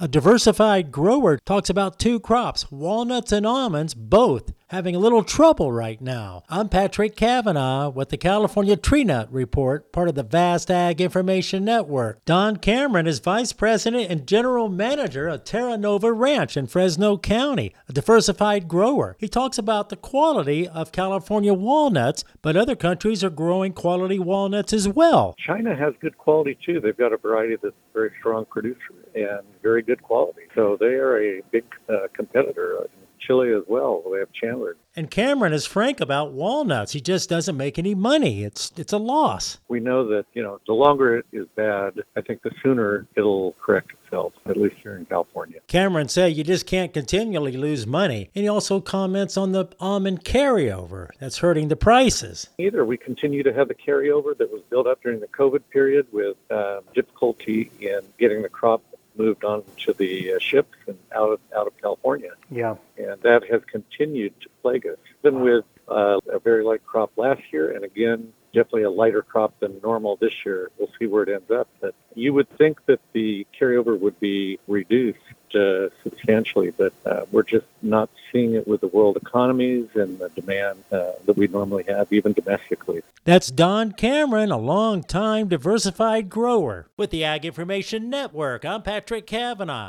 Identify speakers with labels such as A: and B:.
A: A diversified grower talks about two crops, walnuts and almonds, both having a little trouble right now. I'm Patrick Cavanaugh with the California Tree Nut Report, part of the Vast Ag Information Network. Don Cameron is Vice President and General Manager of Terra Nova Ranch in Fresno County, a diversified grower. He talks about the quality of California walnuts, but other countries are growing quality walnuts as well.
B: China has good quality too. They've got a variety that's very strong producer and very good quality. So they are a big uh, competitor. Well. They have Chandler.
A: And Cameron is frank about walnuts. He just doesn't make any money. It's it's a loss.
B: We know that you know the longer it is bad, I think the sooner it'll correct itself. At least here in California.
A: Cameron said you just can't continually lose money, and he also comments on the almond carryover that's hurting the prices.
B: Either we continue to have the carryover that was built up during the COVID period with uh, difficulty in getting the crop moved on to the uh, ships and out of out of California.
A: Yeah,
B: and that has continued to plague us. Even with uh, a very light crop last year, and again definitely a lighter crop than normal this year. We'll see where it ends up. But you would think that the carryover would be reduced uh, substantially, but uh, we're just not seeing it with the world economies and the demand uh, that we normally have, even domestically.
A: That's Don Cameron, a long-time diversified grower with the Ag Information Network. I'm Patrick Cavanaugh.